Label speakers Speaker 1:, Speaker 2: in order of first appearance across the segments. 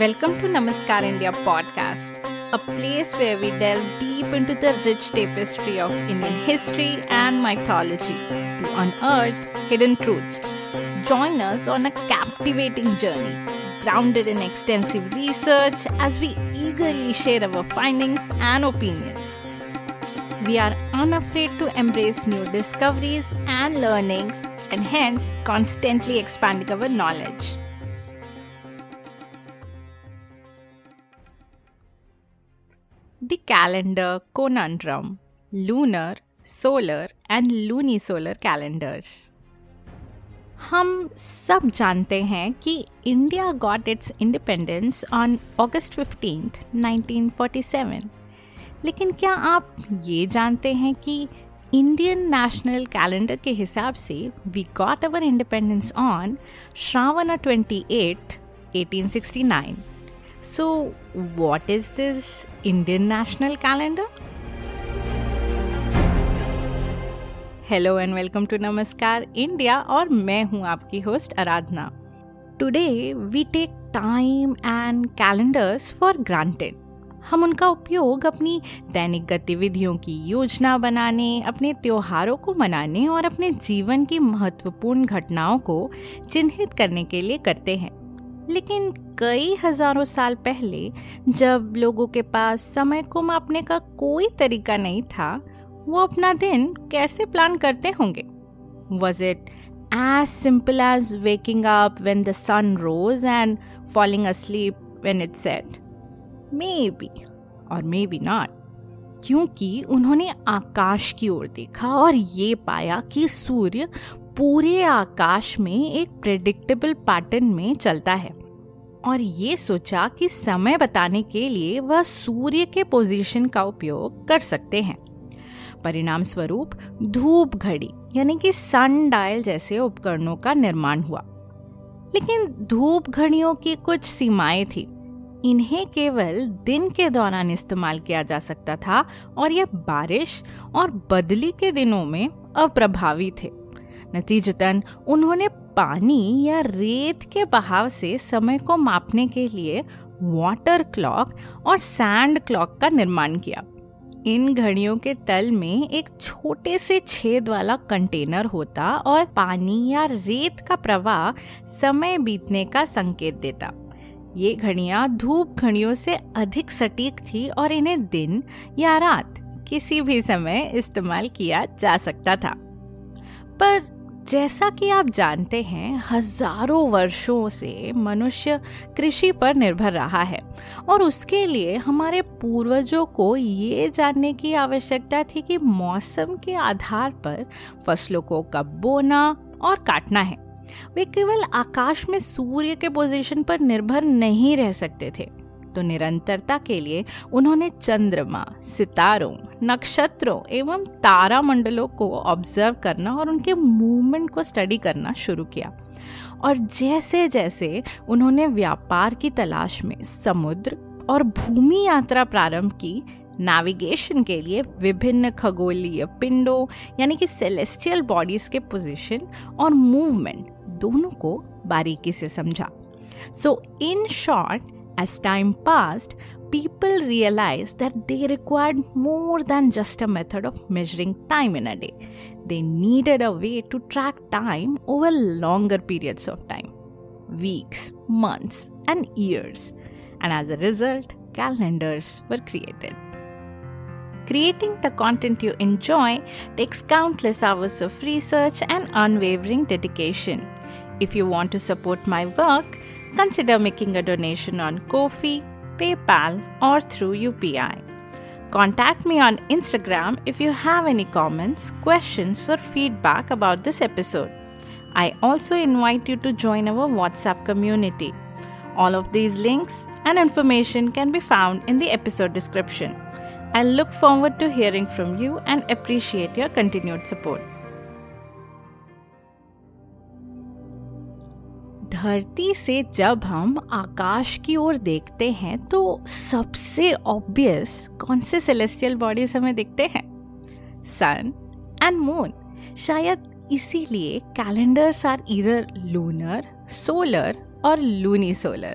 Speaker 1: Welcome to Namaskar India podcast, a place where we delve deep into the rich tapestry of Indian history and mythology to unearth hidden truths. Join us on a captivating journey, grounded in extensive research, as we eagerly share our findings and opinions. We are unafraid to embrace new discoveries and learnings, and hence constantly expanding our knowledge. The calendar conundrum, lunar, solar, and lunisolar calendars. हम सब जानते हैं कि India got its independence on August 15th 1947 लेकिन क्या आप ये जानते हैं कि इंडियन नेशनल कैलेंडर के हिसाब से we got our independence on Shravan 28th 1869 so what is this Indian national calendar hello and welcome to Namaskar India और मैं हूँ आपकी host Aradhana today we take time and calendars for granted हम उनका उपयोग अपनी दैनिक गतिविधियों की योजना बनाने, अपने त्योहारों को मनाने और अपने जीवन की महत्वपूर्ण घटनाओं को चिन्हित करने के लिए करते हैं। लेकिन कई हज़ारों साल पहले, जब लोगों के पास समय को मापने का कोई तरीका नहीं था, वो अपना दिन कैसे प्लान करते होंगे? Was it as simple as waking up when the sun rose and falling asleep when it set maybe और मे बी नॉट क्योंकि उन्होंने आकाश की ओर देखा और ये पाया कि सूर्य पूरे आकाश में एक प्रेडिक्टेबल पैटर्न में चलता है। और ये सोचा कि समय बताने के लिए वह सूर्य के पोजीशन का उपयोग कर सकते हैं। परिणाम स्वरूप धूप घड़ी, यानी कि सन डायल जैसे उपकरणों का निर्माण हुआ। लेकिन धूप घड़ियों की कुछ सीमाएँ थी। इन्हें केवल दिन के दौरान इस्तेमाल किया जा सकता था और यह बारिश और बदली के दिनों में अप्रभावी थे। नतीजतन उन्होंने पानी या रेत के बहाव से समय को मापने के लिए वाटर क्लॉक और सैंड क्लॉक का निर्माण किया। इन घड़ियों के तल में एक छोटे से छेद वाला कंटेनर होता और पानी या रेत का प्रवाह समय बीतने का संकेत देता। ये घड़ियाँ धूप घड़ियों से अधिक सटीक थी और इन्हें दिन या रात किसी भी समय इस्तेमाल किया जा सकता था। पर जैसा कि आप जानते हैं, हज़ारों वर्षों से मनुष्य कृषि पर निर्भर रहा है। और उसके लिए हमारे पूर्वजों को ये जानने की आवश्यकता थी कि मौसम के आधार पर फ़सलों को कब बोना और काटना है। वे केवल आकाश में सूर्य के पोजीशन पर निर्भर नहीं रह सकते थे। तो निरंतरता के लिए उन्होंने चंद्रमा, सितारों नक्षत्रों एवं तारा मंडलों को ऑब्ज़र्व करना और उनके मूवमेंट को स्टडी करना शुरू किया। और जैसे जैसे उन्होंने व्यापार की तलाश में समुद्र और भूमि यात्रा प्रारंभ की नेविगेशन के लिए विभिन्न खगोलीय पिंडों यानी कि सेलेस्टियल बॉडीज के पोजीशन और मूवमेंट दोनों को बारीकी से समझा। So in short As time passed, people realized that they required more than just a method of measuring time in a day. They needed a way to track time over longer periods of time weeks, months, and years. And as a result, calendars were created. Creating the content you enjoy takes countless hours of research and unwavering dedication. If you want to support my work, consider making a donation on Ko-fi, PayPal, or through UPI. Contact me on Instagram if you have any comments, questions, or feedback about this episode. I also invite you to join our WhatsApp community. All of these links and information can be found in the episode description. I look forward to hearing from you and appreciate your continued support. धरती से जब हम आकाश की ओर देखते हैं तो सबसे obvious कौन से सेलेस्टियल बॉडीज हमें दिखते हैं? सन एंड मून शायद इसीलिए calendars are either lunar solar और लूनी सोलर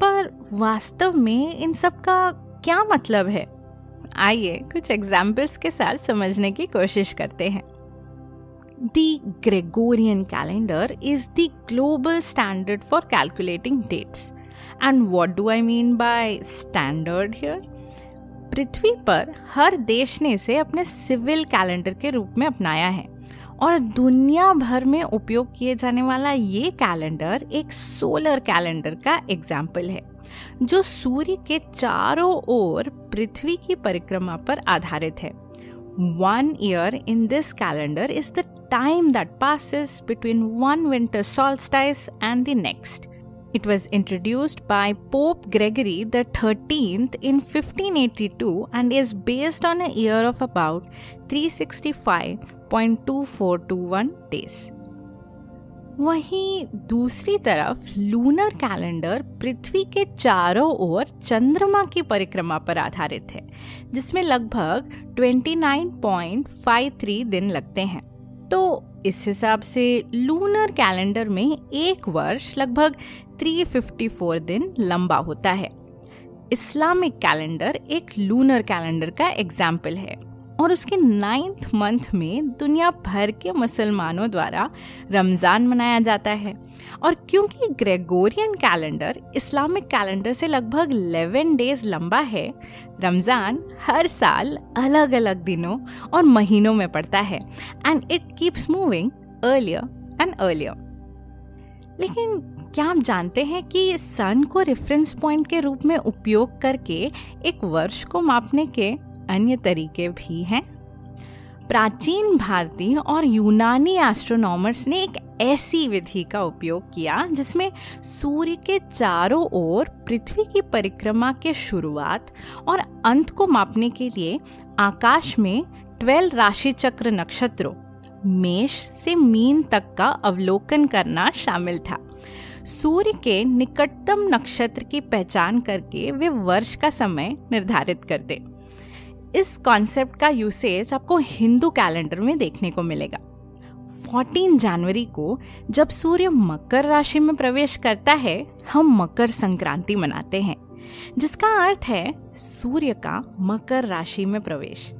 Speaker 1: पर वास्तव में इन सब का क्या मतलब है? आइए कुछ एग्जाम्पल्स के साथ समझने की कोशिश करते हैं। The Gregorian calendar is the global standard for calculating dates. And what do I mean by standard here? पृथ्वी पर हर देश ने इसे अपने सिविल कैलेंडर के रूप में अपनाया है और दुनिया भर में उपयोग किए जाने वाला ये कैलेंडर एक सोलर कैलेंडर का एग्ज़ाम्पल है, जो सूर्य के चारों ओर पृथ्वी की परिक्रमा पर आधारित है one year in this calendar is the time that passes between one winter solstice and the next. It was introduced by Pope Gregory XIII in 1582 and is based on a year of about 365.2421 days. वहीं दूसरी तरफ़ lunar calendar पृथ्वी के चारों ओर चंद्रमा की परिक्रमा पर आधारित है जिसमें लगभग 29.53 दिन लगते हैं तो इस हिसाब से लूनर कैलेंडर में एक वर्ष लगभग 354 दिन लंबा होता है। इस्लामिक कैलेंडर एक लूनर कैलेंडर का एग्ज़ाम्पल है। और उसके नाइन्थ मंथ में दुनिया भर के मुसलमानों द्वारा रमज़ान मनाया जाता है। और क्योंकि ग्रेगोरियन कैलेंडर इस्लामिक कैलेंडर से लगभग 11 डेज़ लंबा है, रमज़ान हर साल अलग अलग दिनों और महीनों में पड़ता है and it keeps moving earlier and earlier लेकिन क्या आप जानते हैं कि सन को रेफरेंस पॉइंट के रूप में उपयोग करके एक वर्ष को मापने के अन्य तरीके भी हैं। प्राचीन भारतीय और यूनानी एस्ट्रोनॉमर्स ने एक ऐसी विधि का उपयोग किया, जिसमें सूर्य के चारों ओर पृथ्वी की परिक्रमा के शुरुआत और अंत को मापने के लिए आकाश में ट्वेल्व राशि चक्र नक्षत्रों, मेष से मीन तक का अवलोकन करना शामिल था। सूर्य के निकटतम नक्षत्र की पहचान करके वे वर्ष का समय निर्धारित करते। इस कॉन्सेप्ट का यूसेज आपको हिंदू कैलेंडर में देखने को मिलेगा। 14 जनवरी को जब सूर्य मकर राशि में प्रवेश करता है, हम मकर संक्रांति मनाते हैं, जिसका अर्थ है सूर्य का मकर राशि में प्रवेश।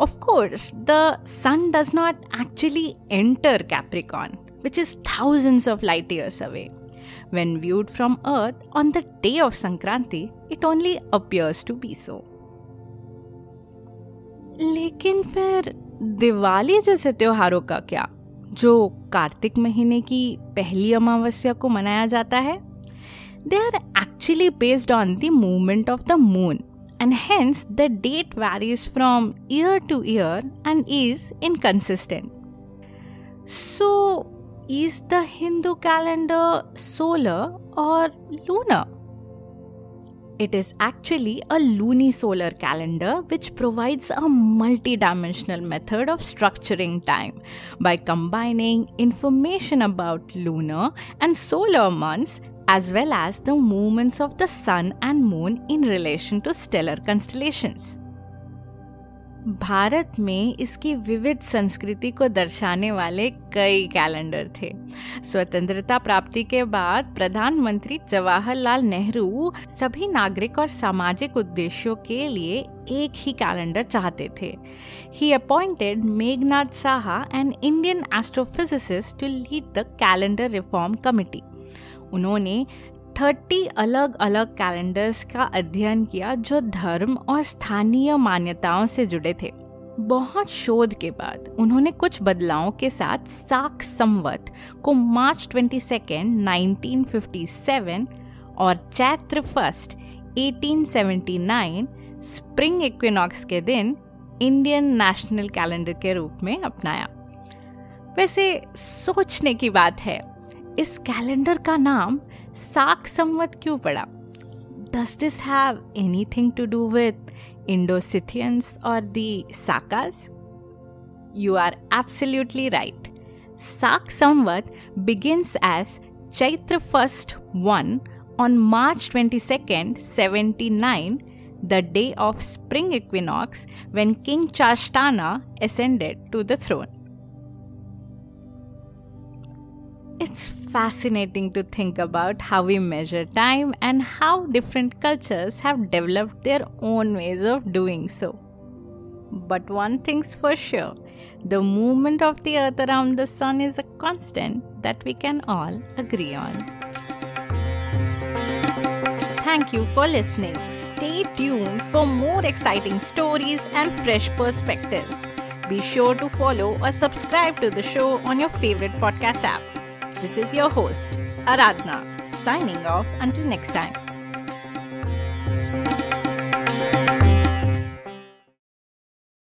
Speaker 1: Of course the sun does not actually enter Capricorn which is thousands of light years away when viewed from earth on the day of sankranti, it only appears to be so. लेकिन फिर दिवाली जैसे त्योहारों का क्या? जो कार्तिक महीने की पहली अमावस्या को मनाया जाता है? They are actually based on the movement of the moon and hence the date varies from year to year and is inconsistent so is the Hindu calendar solar और lunar It is actually a lunisolar calendar which provides a multi-dimensional method of structuring time by combining information about lunar and solar months as well as the movements of the sun and moon in relation to stellar constellations. Bharat में इसकी विविध संस्कृति को दर्शाने वाले कई calendar थे। स्वतंत्रता प्राप्ति के बाद प्रधानमंत्री जवाहरलाल नेहरू सभी नागरिक और सामाजिक उद्देश्यों के लिए एक ही कैलेंडर चाहते थे। He appointed Meghnad Saha an Indian astrophysicist to lead the calendar reform committee उन्होंने थर्टी अलग अलग कैलेंडर्स का अध्ययन किया जो धर्म और स्थानीय मान्यताओं से जुड़े थे। बहुत शोध के बाद उन्होंने कुछ बदलावों के साथ साख संवत को मार्च ट्वेंटी सेकेंड, नाइनटीन और चैत्र फ़र्स्ट 1879 स्प्रिंग इक्विनॉक्स के दिन इंडियन नेशनल कैलेंडर के रूप में अपनाया। वैसे सोचने की बात है, इस कैलेंडर का नाम साक संवत क्यों पड़ा does this have anything to do with Indo Scythians और the Sakas you are absolutely right Saka Samvat begins as Chaitra first one on March 22nd, 79, the day of spring equinox, when King Chashtana ascended to the throne. It's fascinating to think about how we measure time and how different cultures have developed their own ways of doing so. But one thing's for sure the movement of the earth around the sun is a constant that we can all agree on. Thank you for listening. Stay tuned for more exciting stories and fresh perspectives. Be sure to follow or subscribe to the show on your favorite podcast app. This is your host, Aradhna, signing off until next time.